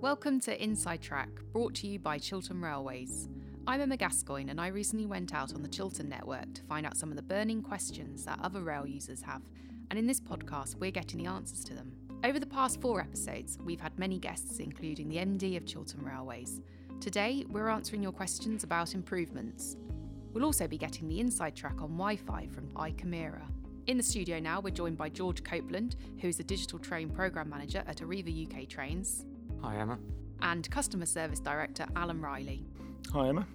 Welcome to Inside Track, brought to you by Chiltern Railways. I'm Emma Gascoigne, and I recently went out on the Chiltern network to find out some of the burning questions that other rail users have. And in this podcast, we're getting the answers to them. Over the past four episodes, we've had many guests, including the MD of Chiltern Railways. Today, we're answering your questions about improvements. We'll also be getting the inside track on Wi Fi from Icomera. In the studio now, we're joined by George Copeland, who's the Digital Train Programme Manager at Arriva UK Trains, Hi, Emma. and Customer Service Director Alan Riley. Hi, Emma.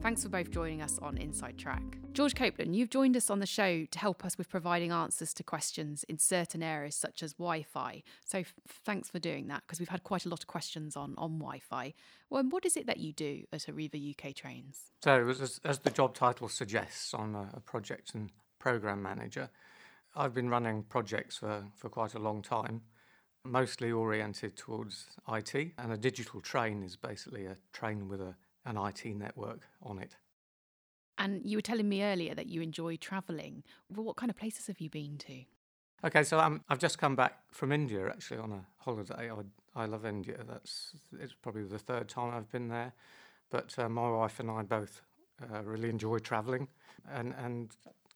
Thanks for both joining us on Inside Track. George Copeland, you've joined us on the show to help us with providing answers to questions in certain areas such as Wi Fi. So f- thanks for doing that because we've had quite a lot of questions on, on Wi Fi. Well, what is it that you do at Arriva UK Trains? So, as, as the job title suggests, I'm a, a project and program manager. I've been running projects for, for quite a long time, mostly oriented towards IT. And a digital train is basically a train with a, an IT network on it. And you were telling me earlier that you enjoy travelling. Well, what kind of places have you been to? Okay, so um, I've just come back from India actually on a holiday. I, I love India. That's it's probably the third time I've been there. But uh, my wife and I both uh, really enjoy travelling, and and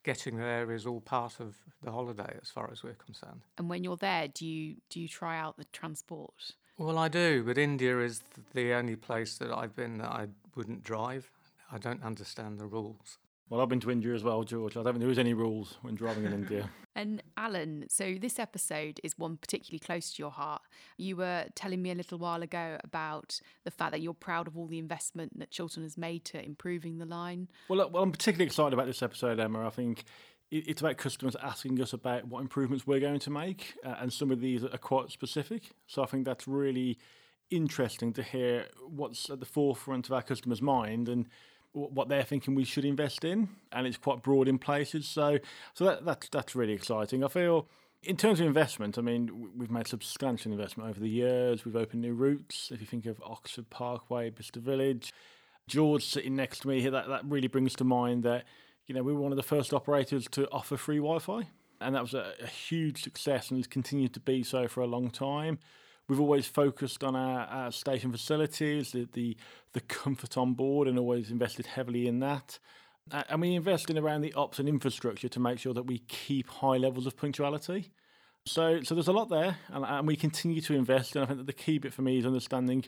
getting there is all part of the holiday as far as we're concerned. And when you're there, do you do you try out the transport? Well, I do, but India is the only place that I've been that I wouldn't drive. I don't understand the rules. Well, I've been to India as well, George. I don't think there is any rules when driving in India. And Alan, so this episode is one particularly close to your heart. You were telling me a little while ago about the fact that you're proud of all the investment that Chiltern has made to improving the line. Well, well, I'm particularly excited about this episode, Emma. I think it's about customers asking us about what improvements we're going to make, uh, and some of these are quite specific. So I think that's really interesting to hear what's at the forefront of our customers' mind and what they're thinking we should invest in, and it's quite broad in places. So, so that, that's that's really exciting. I feel. In terms of investment, I mean, we've made substantial investment over the years. We've opened new routes. If you think of Oxford Parkway, Bicester Village, George sitting next to me here, that, that really brings to mind that, you know, we were one of the first operators to offer free Wi Fi. And that was a, a huge success and has continued to be so for a long time. We've always focused on our, our station facilities, the, the the comfort on board, and always invested heavily in that. And we invest in around the ops and infrastructure to make sure that we keep high levels of punctuality. So, so there's a lot there, and, and we continue to invest. And I think that the key bit for me is understanding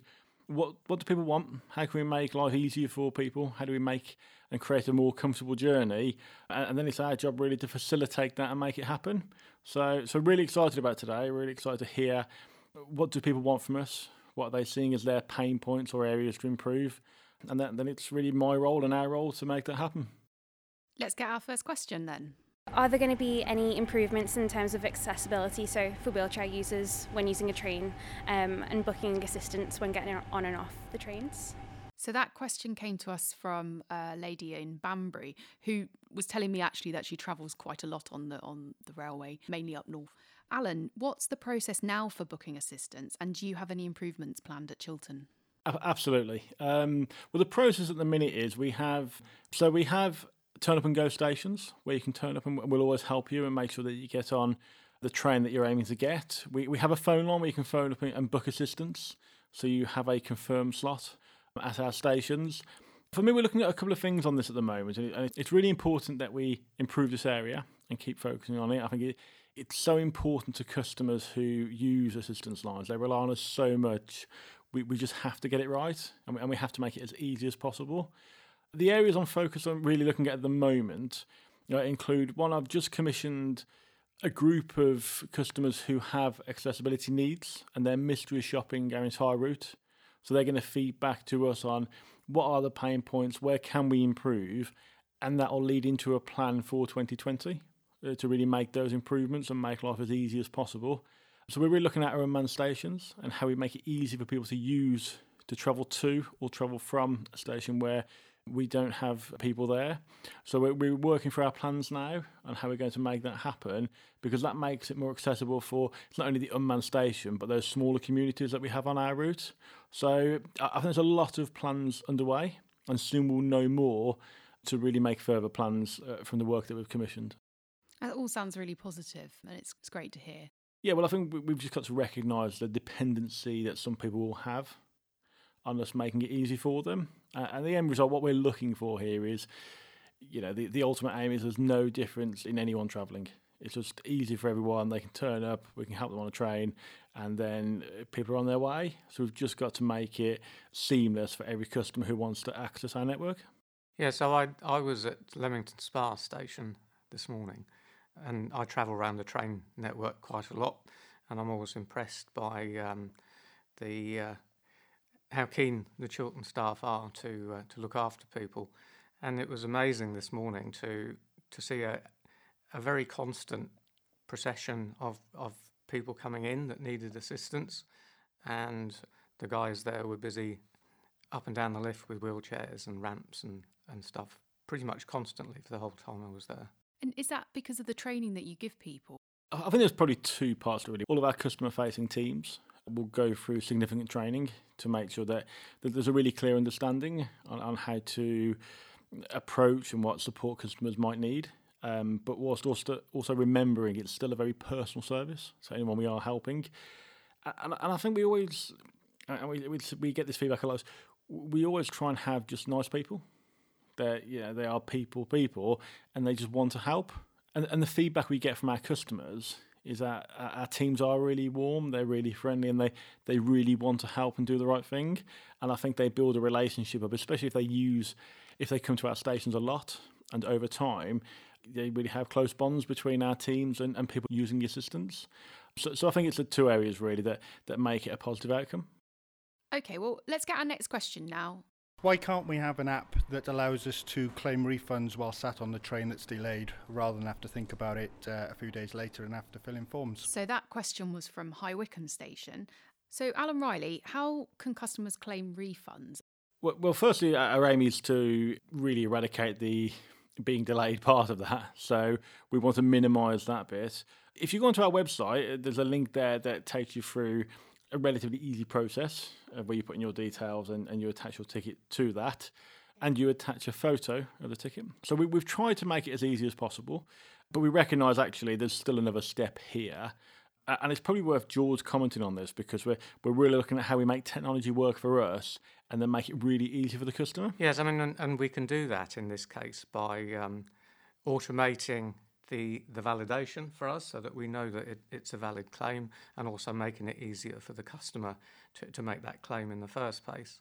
what what do people want? How can we make life easier for people? How do we make and create a more comfortable journey? And, and then it's our job really to facilitate that and make it happen. So, so really excited about today. Really excited to hear what do people want from us. What are they seeing as their pain points or areas to improve? And then, then it's really my role and our role to make that happen. Let's get our first question then. Are there going to be any improvements in terms of accessibility, so for wheelchair users when using a train um, and booking assistance when getting on and off the trains? So that question came to us from a lady in Banbury who was telling me actually that she travels quite a lot on the on the railway, mainly up north. Alan, what's the process now for booking assistance, and do you have any improvements planned at Chiltern? Absolutely. Um, well, the process at the minute is we have so we have turn up and go stations where you can turn up and we'll always help you and make sure that you get on the train that you're aiming to get. We we have a phone line where you can phone up and book assistance, so you have a confirmed slot at our stations. For me, we're looking at a couple of things on this at the moment, and it's really important that we improve this area and keep focusing on it. I think it, it's so important to customers who use assistance lines. They rely on us so much. We, we just have to get it right, and we, and we have to make it as easy as possible. The areas I'm focused on really looking at at the moment you know, include one, I've just commissioned a group of customers who have accessibility needs and they're mystery shopping our entire route. So they're going to feed back to us on what are the pain points, where can we improve, and that will lead into a plan for 2020 uh, to really make those improvements and make life as easy as possible. So we're really looking at our unmanned stations and how we make it easy for people to use to travel to or travel from a station where we don't have people there. So we're, we're working through our plans now on how we're going to make that happen because that makes it more accessible for it's not only the unmanned station but those smaller communities that we have on our route. So I I think there's a lot of plans underway and soon we'll know more to really make further plans uh, from the work that we've commissioned. That all sounds really positive, and it's, it's great to hear. Yeah, well, I think we- we've just got to recognise the dependency that some people will have on us making it easy for them. Uh, and the end result, what we're looking for here is, you know, the, the ultimate aim is there's no difference in anyone travelling. It's just easy for everyone. They can turn up, we can help them on a train, and then uh, people are on their way. So we've just got to make it seamless for every customer who wants to access our network. Yeah, so I I was at Leamington Spa station this morning, and I travel around the train network quite a lot, and I'm always impressed by um, the uh, how keen the Chiltern staff are to uh, to look after people, and it was amazing this morning to to see a a very constant procession of of people coming in that needed assistance, and the guys there were busy up and down the lift with wheelchairs and ramps and, and stuff pretty much constantly for the whole time I was there. And is that because of the training that you give people? I think there's probably two parts to. Really, all of our customer-facing teams will go through significant training to make sure that, that there's a really clear understanding on, on how to approach and what support customers might need. Um, but whilst also, also remembering it's still a very personal service, so anyone we are helping, and, and I think we always, and we, we we get this feedback a lot. We always try and have just nice people. That you know they are people, people, and they just want to help. And and the feedback we get from our customers is that our our teams are really warm, they're really friendly, and they they really want to help and do the right thing. And I think they build a relationship up, especially if they use, if they come to our stations a lot and over time, they really have close bonds between our teams and, and people using the assistance. So, so I think it's the two areas really that, that make it a positive outcome. Okay, well, let's get our next question now. Why can't we have an app that allows us to claim refunds while sat on the train that's delayed rather than have to think about it uh, a few days later and have to fill in forms? So that question was from High Wycombe Station. So, Alan Riley, how can customers claim refunds? Well, well, firstly, our aim is to really eradicate the being delayed part of that. So we want to minimise that bit. If you go onto our website, uh, there's a link there that takes you through a relatively easy process uh, where you put in your details and, and you attach your ticket to that. And you attach a photo of the ticket. So we, we've tried to make it as easy as possible, but we recognise actually there's still another step here. Uh, and it's probably worth George commenting on this because we're we're really looking at how we make technology work for us and then make it really easy for the customer. Yes, I mean, and, and we can do that in this case by um, automating the the validation for us so that we know that it, it's a valid claim and also making it easier for the customer to, to make that claim in the first place.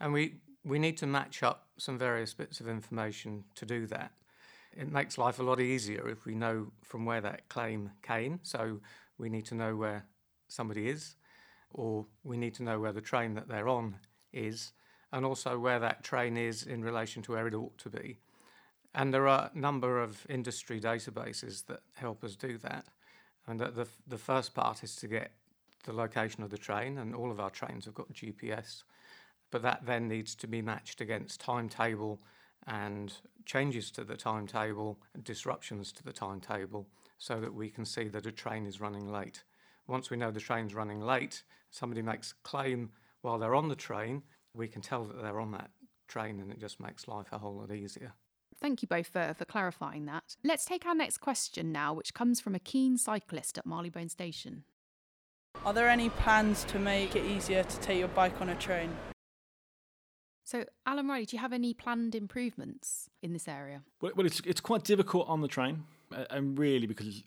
And we, we need to match up some various bits of information to do that. It makes life a lot easier if we know from where that claim came. So we need to know where somebody is, or we need to know where the train that they're on is, and also where that train is in relation to where it ought to be. And there are a number of industry databases that help us do that. And the, the, the first part is to get the location of the train, and all of our trains have got GPS. But that then needs to be matched against timetable and changes to the timetable, disruptions to the timetable, so that we can see that a train is running late. Once we know the train's running late, somebody makes a claim while they're on the train, we can tell that they're on that train, and it just makes life a whole lot easier. Thank you both for, for clarifying that. Let's take our next question now, which comes from a keen cyclist at Marylebone Station. Are there any plans to make it easier to take your bike on a train? So, Alan Riley, do you have any planned improvements in this area? Well, well it's it's quite difficult on the train, and really because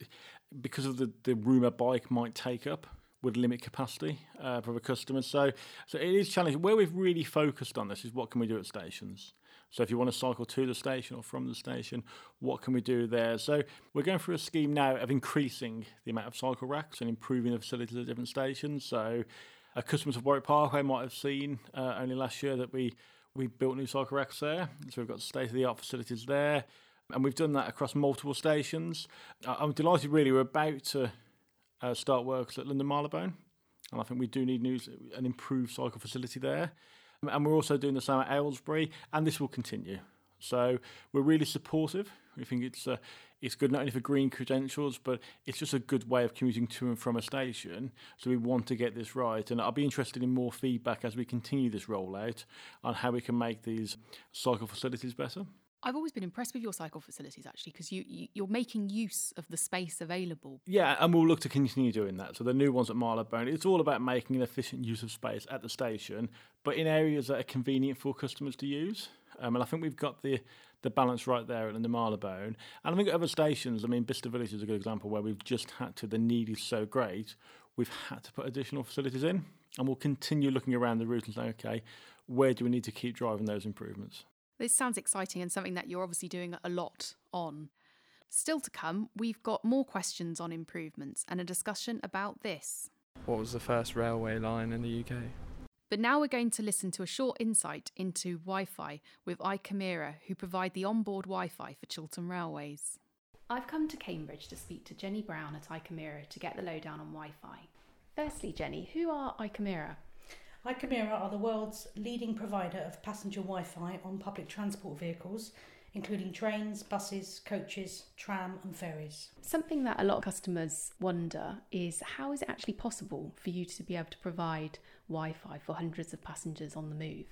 because of the, the room a bike might take up would limit capacity uh, for the customers. So so it is challenging. Where we've really focused on this is what can we do at stations. So if you want to cycle to the station or from the station, what can we do there? So we're going through a scheme now of increasing the amount of cycle racks and improving the facilities at different stations. So uh, customers of Warwick Parkway might have seen uh, only last year that we we built new cycle racks there. So we've got state of the art facilities there, and we've done that across multiple stations. I'm delighted. Really, we're about to uh, start works at London Marylebone, and I think we do need new, an improved cycle facility there. And we're also doing the same at Aylesbury, and this will continue. So we're really supportive. We think it's uh, it's good not only for green credentials, but it's just a good way of commuting to and from a station. So we want to get this right, and I'll be interested in more feedback as we continue this rollout on how we can make these cycle facilities better. I've always been impressed with your cycle facilities actually because you, you you're making use of the space available. Yeah, and we'll look to continue doing that. So the new ones at Marylebone, it's all about making an efficient use of space at the station, but in areas that are convenient for customers to use. Um, and I think we've got the the balance right there at the Marylebone. And I think at other stations, I mean, Bicester Village is a good example where we've just had to, the need is so great, we've had to put additional facilities in. And we'll continue looking around the route and saying, okay, where do we need to keep driving those improvements? This sounds exciting and something that you're obviously doing a lot on. Still to come, we've got more questions on improvements and a discussion about this. What was the first railway line in the UK? But now we're going to listen to a short insight into Wi Fi with Icomera, who provide the onboard Wi Fi for Chiltern Railways. I've come to Cambridge to speak to Jenny Brown at Icomera to get the lowdown on Wi Fi. Firstly, Jenny, who are Icomera? Icomera are the world's leading provider of passenger Wi Fi on public transport vehicles, including trains, buses, coaches, tram, and ferries. Something that a lot of customers wonder is how is it actually possible for you to be able to provide Wi Fi for hundreds of passengers on the move?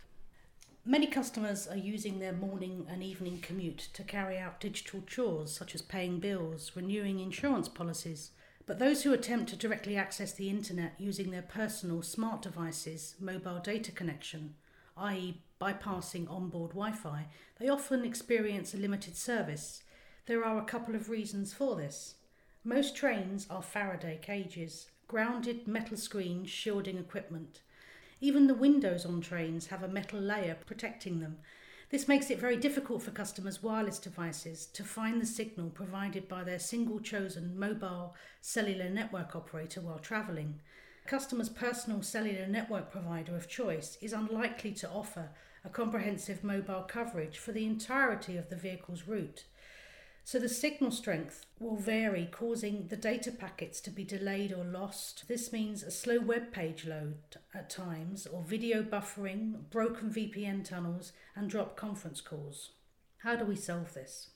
Many customers are using their morning and evening commute to carry out digital chores such as paying bills, renewing insurance policies, but those who attempt to directly access the internet using their personal smart devices, mobile data connection, i.e., bypassing onboard Wi Fi, they often experience a limited service. There are a couple of reasons for this. Most trains are Faraday cages, grounded metal screens shielding equipment. Even the windows on trains have a metal layer protecting them, this makes it very difficult for customers' wireless devices to find the signal provided by their single chosen mobile cellular network operator while travelling. Customer's personal cellular network provider of choice is unlikely to offer a comprehensive mobile coverage for the entirety of the vehicle's route. So the signal strength will vary, causing the data packets to be delayed or lost. This means a slow web page load at times, or video buffering, broken VPN tunnels, and dropped conference calls. How do we solve this?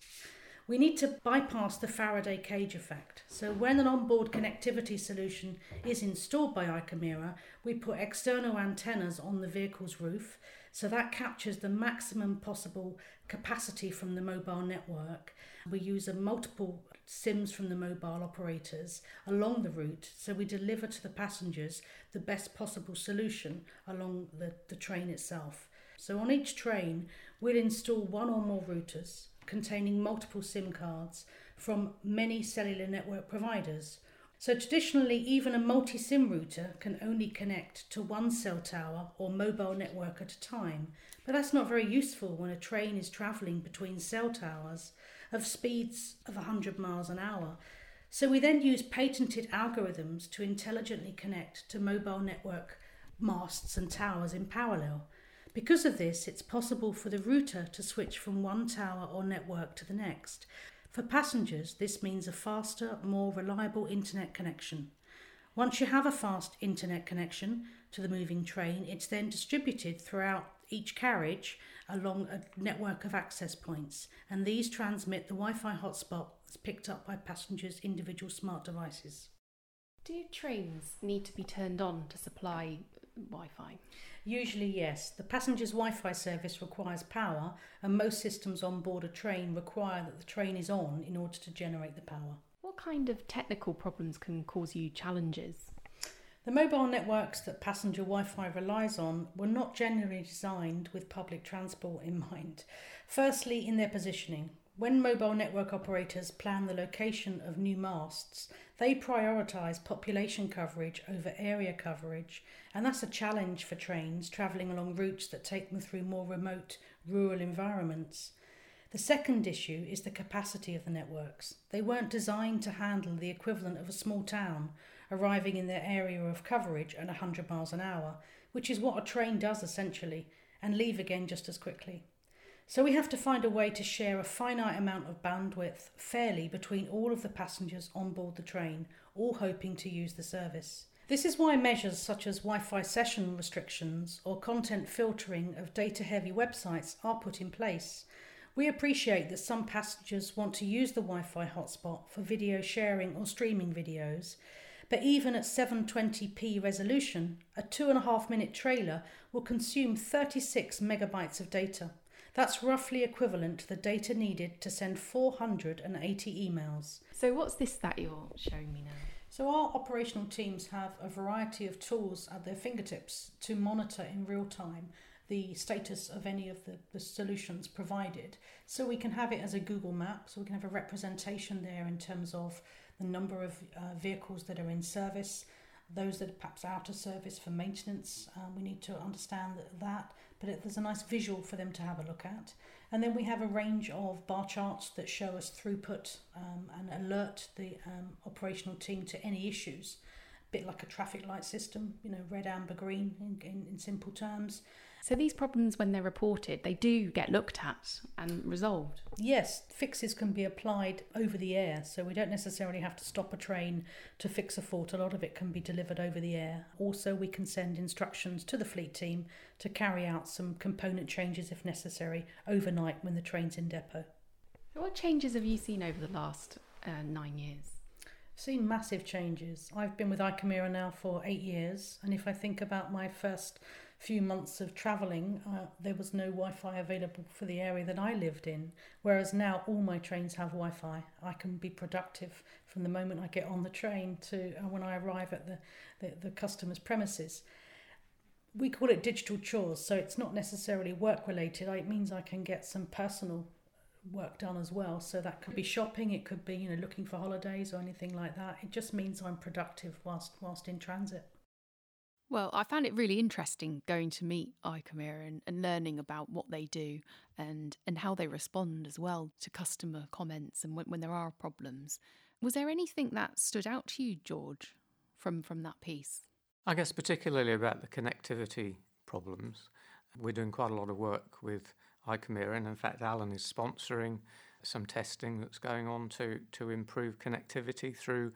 We need to bypass the Faraday cage effect. So, when an onboard connectivity solution is installed by Icomera, we put external antennas on the vehicle's roof. So, that captures the maximum possible capacity from the mobile network we use a multiple SIMs from the mobile operators along the route, so we deliver to the passengers the best possible solution along the, the train itself. So on each train, we'll install one or more routers containing multiple SIM cards from many cellular network providers. So traditionally, even a multi SIM router can only connect to one cell tower or mobile network at a time, but that's not very useful when a train is travelling between cell towers of speeds of 100 miles an hour. So we then use patented algorithms to intelligently connect to mobile network masts and towers in parallel. Because of this, it's possible for the router to switch from one tower or network to the next. For passengers, this means a faster, more reliable internet connection. Once you have a fast internet connection to the moving train, it's then distributed throughout each carriage along a network of access points, and these transmit the Wi Fi hotspot picked up by passengers' individual smart devices. Do trains need to be turned on to supply Wi Fi? Usually, yes. The passenger's Wi Fi service requires power, and most systems on board a train require that the train is on in order to generate the power. What kind of technical problems can cause you challenges? The mobile networks that passenger Wi Fi relies on were not generally designed with public transport in mind. Firstly, in their positioning. When mobile network operators plan the location of new masts, they prioritise population coverage over area coverage, and that's a challenge for trains travelling along routes that take them through more remote rural environments. The second issue is the capacity of the networks. They weren't designed to handle the equivalent of a small town arriving in their area of coverage at 100 miles an hour, which is what a train does essentially, and leave again just as quickly. So we have to find a way to share a finite amount of bandwidth fairly between all of the passengers on board the train, all hoping to use the service. This is why measures such as Wi Fi session restrictions or content filtering of data heavy websites are put in place. We appreciate that some passengers want to use the Wi Fi hotspot for video sharing or streaming videos, but even at 720p resolution, a two and a half minute trailer will consume 36 megabytes of data. That's roughly equivalent to the data needed to send 480 emails. So, what's this that you're showing me now? So, our operational teams have a variety of tools at their fingertips to monitor in real time the status of any of the, the solutions provided. So, we can have it as a Google map, so we can have a representation there in terms of the number of uh, vehicles that are in service, those that are perhaps out of service for maintenance. Um, we need to understand that, but it, there's a nice visual for them to have a look at. And then we have a range of bar charts that show us throughput um, and alert the um, operational team to any issues. A bit like a traffic light system, you know, red, amber, green in, in, in simple terms. So these problems, when they're reported, they do get looked at and resolved. Yes, fixes can be applied over the air, so we don't necessarily have to stop a train to fix a fault. A lot of it can be delivered over the air. Also, we can send instructions to the fleet team to carry out some component changes if necessary overnight when the train's in depot. What changes have you seen over the last uh, nine years? seen massive changes. I've been with Icomera now for eight years, and if I think about my first few months of travelling, uh, there was no Wi Fi available for the area that I lived in. Whereas now all my trains have Wi Fi. I can be productive from the moment I get on the train to uh, when I arrive at the, the, the customer's premises. We call it digital chores, so it's not necessarily work related. It means I can get some personal work done as well. So that could be shopping, it could be you know looking for holidays or anything like that. It just means I'm productive whilst whilst in transit. Well, I found it really interesting going to meet Icomera and, and learning about what they do and, and how they respond as well to customer comments and when, when there are problems. Was there anything that stood out to you, George, from, from that piece? I guess particularly about the connectivity problems. We're doing quite a lot of work with Icomera, and in fact, Alan is sponsoring some testing that's going on to, to improve connectivity through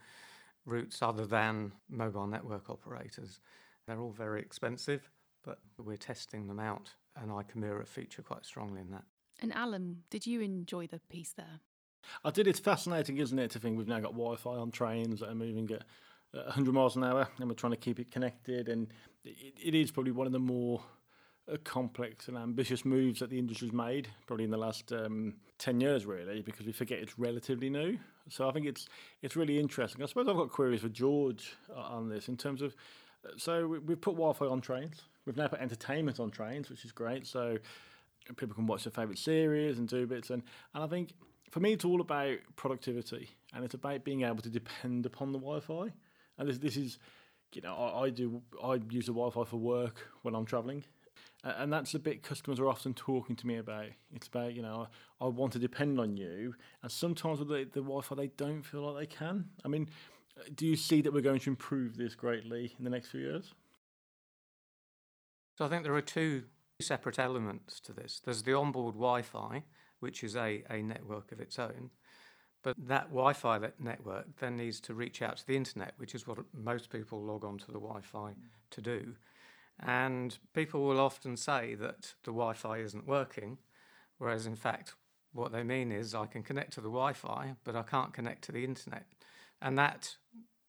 routes other than mobile network operators. They're all very expensive, but we're testing them out, and Icomera feature quite strongly in that. And Alan, did you enjoy the piece there? I did. It's fascinating, isn't it, to think we've now got Wi Fi on trains that are moving at 100 miles an hour and we're trying to keep it connected. And it, it is probably one of the more uh, complex and ambitious moves that the industry's made, probably in the last um, 10 years, really, because we forget it's relatively new. So I think it's it's really interesting. I suppose I've got queries for George uh, on this in terms of so we've put Wi-Fi on trains. We've now put entertainment on trains, which is great. So people can watch their favourite series and do bits. And, and I think for me, it's all about productivity and it's about being able to depend upon the Wi-Fi. And this, this is, you know, I, I do, I use the Wi-Fi for work when I'm travelling. And that's the bit customers are often talking to me about. It's about, you know, I, want to depend on you. And sometimes with the, the Wi Fi, they don't feel like they can. I mean, do you see that we're going to improve this greatly in the next few years? So I think there are two separate elements to this. There's the onboard Wi-Fi, which is a, a network of its own, but that Wi-Fi that network then needs to reach out to the internet, which is what most people log onto the Wi-Fi to do. And people will often say that the Wi-Fi isn't working, whereas in fact what they mean is I can connect to the Wi-Fi, but I can't connect to the internet. And that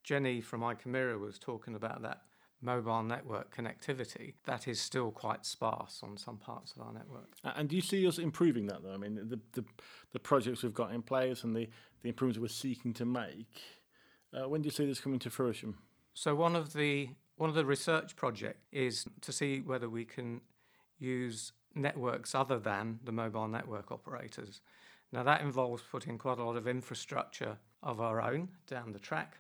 Jenny from Icomera was talking about that mobile network connectivity. That is still quite sparse on some parts of our network. And do you see us improving that though? I mean, the the, the projects we've got in place and the, the improvements we're seeking to make. Uh, when do you see this coming to fruition? So one of the one of the research projects is to see whether we can use networks other than the mobile network operators. Now that involves putting quite a lot of infrastructure of our own down the track.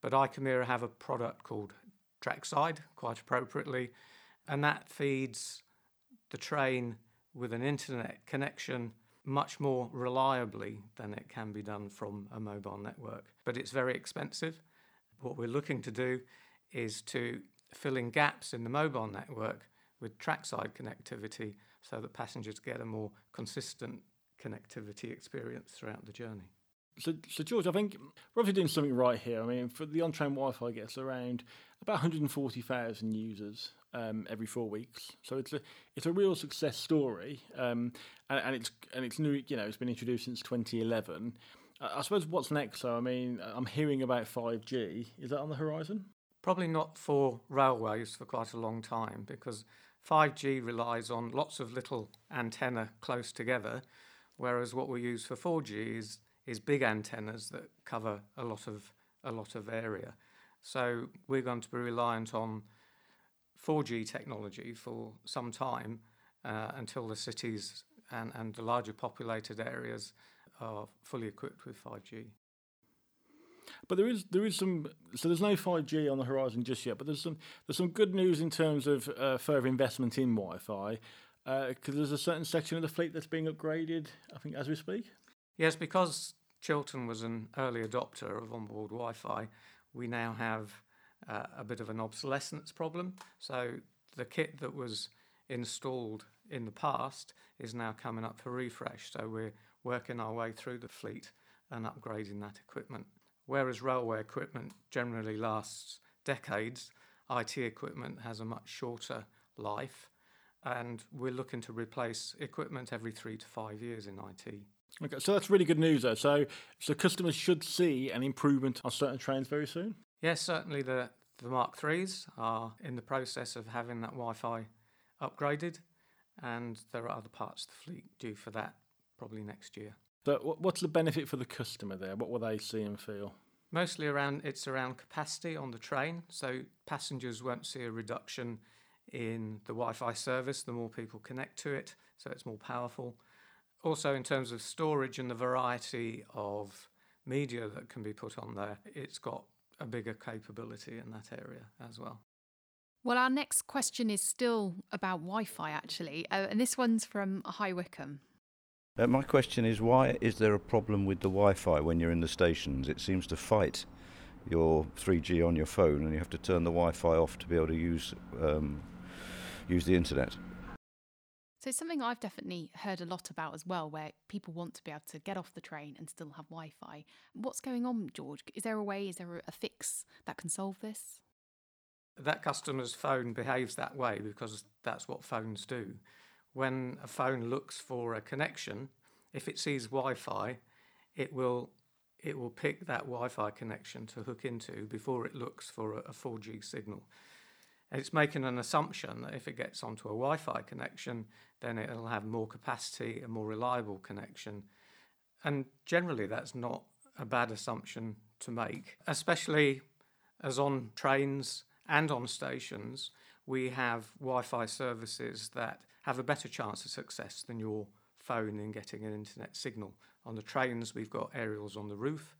But Icomera have a product called Trackside, quite appropriately, and that feeds the train with an internet connection much more reliably than it can be done from a mobile network. But it's very expensive. What we're looking to do is to fill in gaps in the mobile network with trackside connectivity so that passengers get a more consistent connectivity experience throughout the journey. So, so George, I think we're obviously doing something right here. I mean, for the on-train Wi-Fi gets around about 140,000 users um, every four weeks. So it's a it's a real success story, um, and, and, it's and it's new. You know, it's been introduced since 2011. I suppose what's next? So I mean, I'm hearing about 5G. Is that on the horizon? Probably not for railways for quite a long time because 5G relies on lots of little antenna close together, whereas what we use for 4G is is big antennas that cover a lot of a lot of area. So we're going to be reliant on 4G technology for some time uh, until the cities and, and the larger populated areas are fully equipped with 5G. But there is there is some so there's no 5G on the horizon just yet. But there's some there's some good news in terms of uh, further investment in Wi-Fi because uh, there's a certain section of the fleet that's being upgraded. I think as we speak. Yes, because Chiltern was an early adopter of onboard Wi-Fi. We now have uh, a bit of an obsolescence problem. So the kit that was installed in the past is now coming up for refresh. So we're working our way through the fleet and upgrading that equipment. Whereas railway equipment generally lasts decades, IT equipment has a much shorter life, and we're looking to replace equipment every three to five years in IT. Okay, so that's really good news, though. So, so customers should see an improvement on certain trains very soon. Yes, certainly the the Mark threes are in the process of having that Wi-Fi upgraded, and there are other parts of the fleet due for that probably next year. So, what's the benefit for the customer there? What will they see and feel? Mostly around it's around capacity on the train, so passengers won't see a reduction in the Wi-Fi service the more people connect to it, so it's more powerful. Also, in terms of storage and the variety of media that can be put on there, it's got a bigger capability in that area as well. Well, our next question is still about Wi Fi, actually, uh, and this one's from High Wycombe. Uh, my question is why is there a problem with the Wi Fi when you're in the stations? It seems to fight your 3G on your phone and you have to turn the Wi Fi off to be able to use, um, use the internet. So, it's something I've definitely heard a lot about as well, where people want to be able to get off the train and still have Wi Fi. What's going on, George? Is there a way, is there a fix that can solve this? That customer's phone behaves that way because that's what phones do. When a phone looks for a connection, if it sees Wi Fi, it will it will pick that Wi-Fi connection to hook into before it looks for a, a 4G signal. It's making an assumption that if it gets onto a Wi Fi connection, then it'll have more capacity, a more reliable connection. And generally, that's not a bad assumption to make, especially as on trains and on stations, we have Wi Fi services that have a better chance of success than your phone in getting an internet signal. On the trains, we've got aerials on the roof,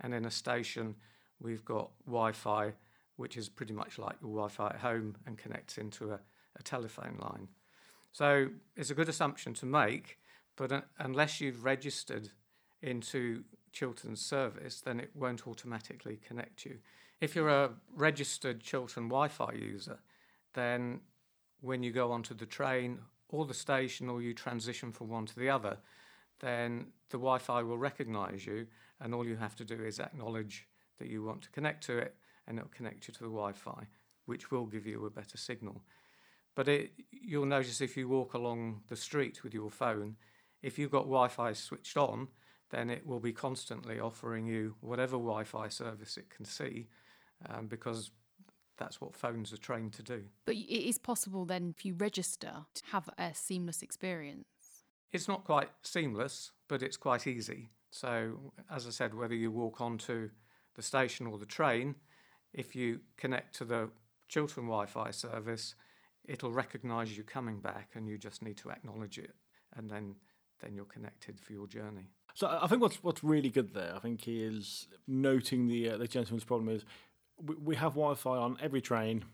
and in a station, we've got Wi Fi, which is pretty much like your Wi Fi at home and connects into a, a telephone line. So it's a good assumption to make, but unless you've registered into Chiltern's service, then it won't automatically connect you. If you're a registered Chiltern Wi Fi user, then when you go onto the train or the station or you transition from one to the other, then the Wi Fi will recognize you, and all you have to do is acknowledge that you want to connect to it, and it'll connect you to the Wi Fi, which will give you a better signal. But it, you'll notice if you walk along the street with your phone, if you've got Wi Fi switched on, then it will be constantly offering you whatever Wi Fi service it can see um, because that's what phones are trained to do. But it is possible then, if you register, to have a seamless experience. It's not quite seamless, but it's quite easy. So, as I said, whether you walk onto the station or the train, if you connect to the Chiltern Wi Fi service, it'll recognize you coming back and you just need to acknowledge it and then then you're connected for your journey. So I think what's what's really good there, I think, is noting the uh, the gentleman's problem is we, we have Wi-Fi on every train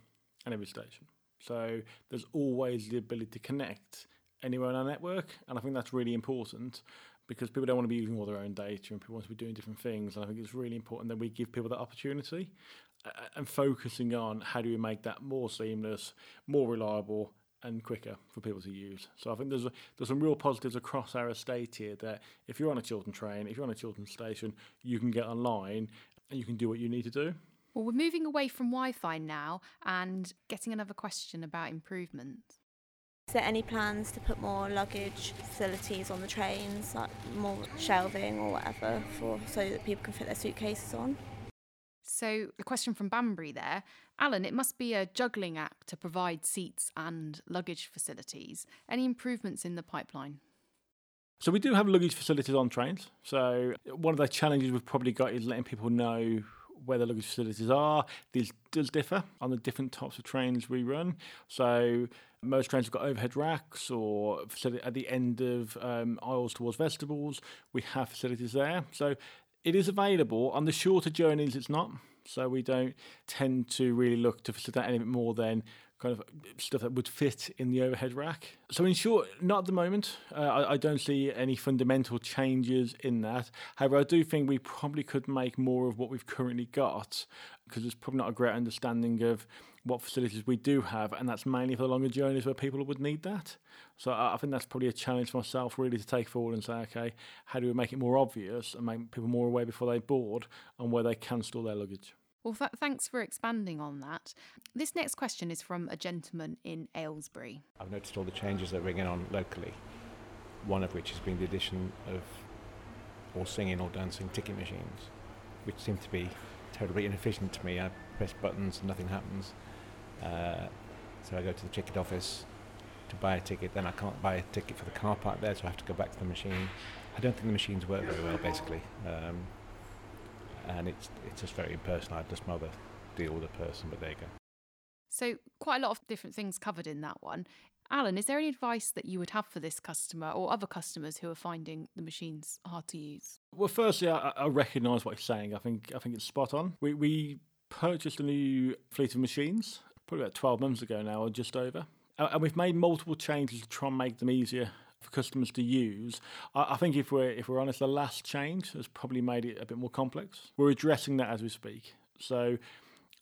and every station, so there's always the ability to connect anywhere on our network, and I think that's really important because people don't want to be using all their own data and people want to be doing different things. And I think it's really important that we give people that opportunity and focusing on how do we make that more seamless, more reliable, and quicker for people to use. So I think there's a, there's some real positives across our estate here that if you're on a Chiltern train, if you're on a Chiltern station, you can get online and you can do what you need to do. Well, we're moving away from Wi-Fi now and getting another question about improvements. Is there any plans to put more luggage facilities on the trains, like more shelving or whatever, for so that people can fit their suitcases on? So, a question from Banbury there. Alan, it must be a juggling act to provide seats and luggage facilities. Any improvements in the pipeline? So we do have luggage facilities on trains. So one of the challenges we've probably got is letting people know where the luggage facilities are. These does differ on the different types of trains we run. So most trains have got overhead racks or at the end of um, aisles towards vestibules. We have facilities there. So it is available. On the shorter journeys, it's not. So we don't tend to really look to facilitate any more than kind of stuff that would fit in the overhead rack. So, in short, not at the moment. Uh, I, I, don't see any fundamental changes in that. However, I do think we probably could make more of what we've currently got because there's probably not a great understanding of what facilities we do have, and that's mainly for the longer journeys where people would need that. So, I, I think that's probably a challenge for myself really to take forward and say, okay, how do we make it more obvious and make people more aware before they board on where they can store their luggage? Well, th- thanks for expanding on that. This next question is from a gentleman in Aylesbury. I've noticed all the changes that are ringing on locally, one of which has been the addition of all singing or dancing ticket machines, which seem to be terribly inefficient to me. I press buttons and nothing happens. Uh, so I go to the ticket office to buy a ticket, then I can't buy a ticket for the car park there, so I have to go back to the machine. I don't think the machines work very well, basically. Um, and it's it's just very impersonal. I'd just rather deal with a person, but there you go. So quite a lot of different things covered in that one. Alan, is there any advice that you would have for this customer or other customers who are finding the machines hard to use? Well, firstly, I, I recognise what he's saying. I think I think it's spot on. We we purchased a new fleet of machines probably about twelve months ago now, or just over, and we've made multiple changes to try and make them easier for customers to use. I, I, think if we're if we're honest, the last change has probably made it a bit more complex. We're addressing that as we speak. So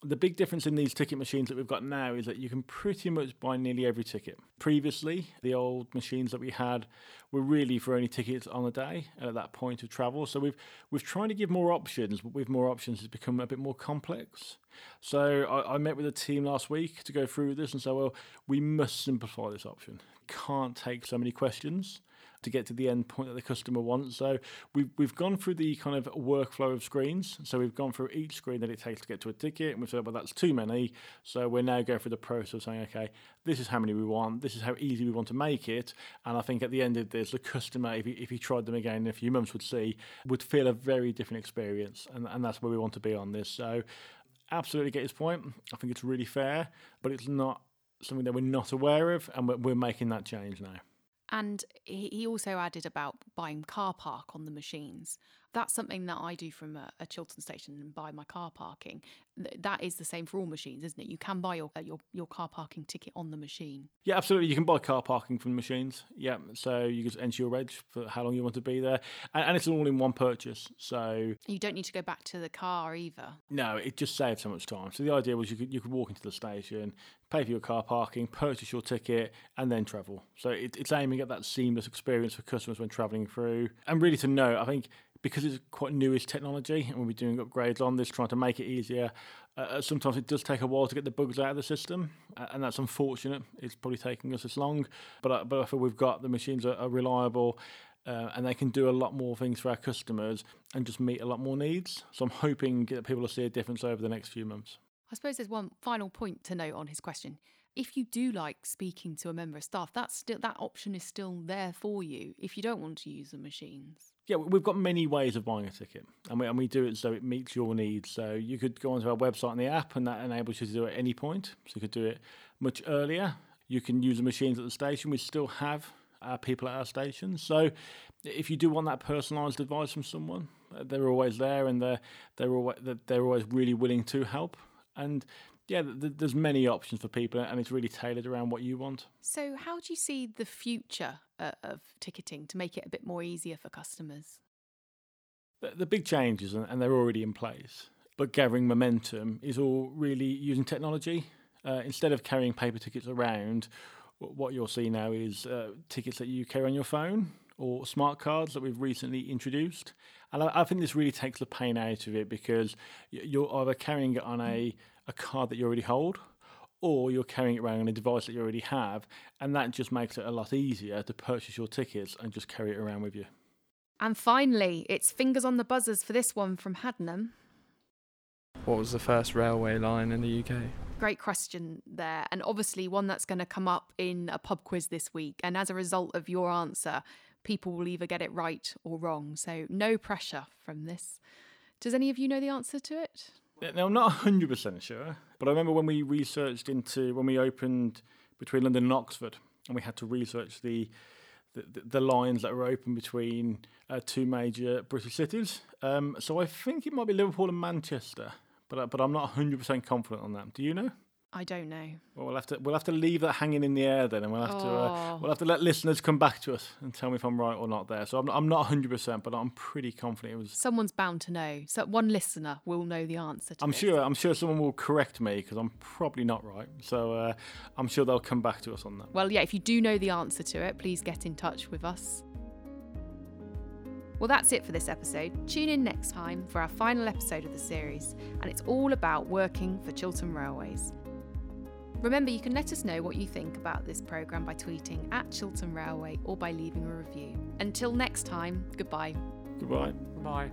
the big difference in these ticket machines that we've got now is that you can pretty much buy nearly every ticket. Previously, the old machines that we had were really for only tickets on the day at that point of travel. So we've we've tried to give more options, but with more options, it's become a bit more complex. So I, I met with a team last week to go through this and say, well, we must simplify this option can't take so many questions to get to the end point that the customer wants. So we've we've gone through the kind of workflow of screens. So we've gone through each screen that it takes to get to a ticket, and we've said, well, that's too many. So we're now going through the process of saying, okay, this is how many we want, this is how easy we want to make it. And I think at the end of this, the customer, if he, if he tried them again in a few months, would see would feel a very different experience, and and that's where we want to be on this. So absolutely get his point. I think it's really fair, but it's not something that we're not aware of, and we're, we're making that change now. And he also added about buying car park on the machines. That's something that I do from a, a Chiltern station and buy my car parking. That is the same for all machines, isn't it? You can buy your, uh, your your car parking ticket on the machine. Yeah, absolutely. You can buy car parking from the machines. Yeah, so you just enter your reg for how long you want to be there, and, and it's all in one purchase. So you don't need to go back to the car either. No, it just saves so much time. So the idea was you could you could walk into the station, pay for your car parking, purchase your ticket, and then travel. So it, it's aiming at that seamless experience for customers when travelling through. And really to know, I think because it's quite newish technology and we'll be doing upgrades on this, trying to make it easier. Uh, uh, sometimes it does take a while to get the bugs out of the system, uh, and that's unfortunate. It's probably taking us this long, but uh, but I feel we've got the machines are, are reliable. Uh, and they can do a lot more things for our customers and just meet a lot more needs. So I'm hoping that people will see a difference over the next few months. I suppose there's one final point to note on his question. If you do like speaking to a member of staff, that's still that option is still there for you if you don't want to use the machines. Yeah, we've got many ways of buying a ticket, and we, and we do it so it meets your needs. So you could go onto our website and the app, and that enables you to do it at any point. So you could do it much earlier. You can use the machines at the station. We still have our people at our stations. So if you do want that personalised advice from someone, they're always there, and they're they're always they're always really willing to help. And yeah, there's many options for people, and it's really tailored around what you want. So, how do you see the future uh, of ticketing to make it a bit more easier for customers? The, the big changes, and they're already in place, but gathering momentum is all really using technology. Uh, instead of carrying paper tickets around, what you'll see now is uh, tickets that you carry on your phone or smart cards that we've recently introduced. And I, I, think this really takes the pain out of it because you're either carrying it on a a card that you already hold, or you're carrying it around on a device that you already have, and that just makes it a lot easier to purchase your tickets and just carry it around with you. And finally, it's fingers on the buzzers for this one from Haddenham. What was the first railway line in the UK? Great question there, and obviously one that's going to come up in a pub quiz this week. And as a result of your answer, people will either get it right or wrong. So no pressure from this. Does any of you know the answer to it? Now, I'm not 100% sure, but I remember when we researched into, when we opened between London and Oxford, and we had to research the the, the lines that were open between uh, two major British cities. Um, so I think it might be Liverpool and Manchester, but uh, but I'm not 100% confident on that. Do you know? I don't know. Well, we'll have to we'll have to leave that hanging in the air then, and we'll have to uh, Oh. we'll have to let listeners come back to us and tell me if I'm right or not there. So I'm I'm not 100, percent but I'm pretty confident it was. Someone's bound to know. So one listener will know the answer to I'm this. sure I'm sure someone will correct me because I'm probably not right. So uh, I'm sure they'll come back to us on that. Well, yeah, if you do know the answer to it, please get in touch with us. Well, that's it for this episode. Tune in next time for our final episode of the series, and it's all about working for Chiltern Railways. Remember, you can let us know what you think about this programme by tweeting at Chiltern Railway or by leaving a review. Until next time, goodbye. Goodbye. Bye.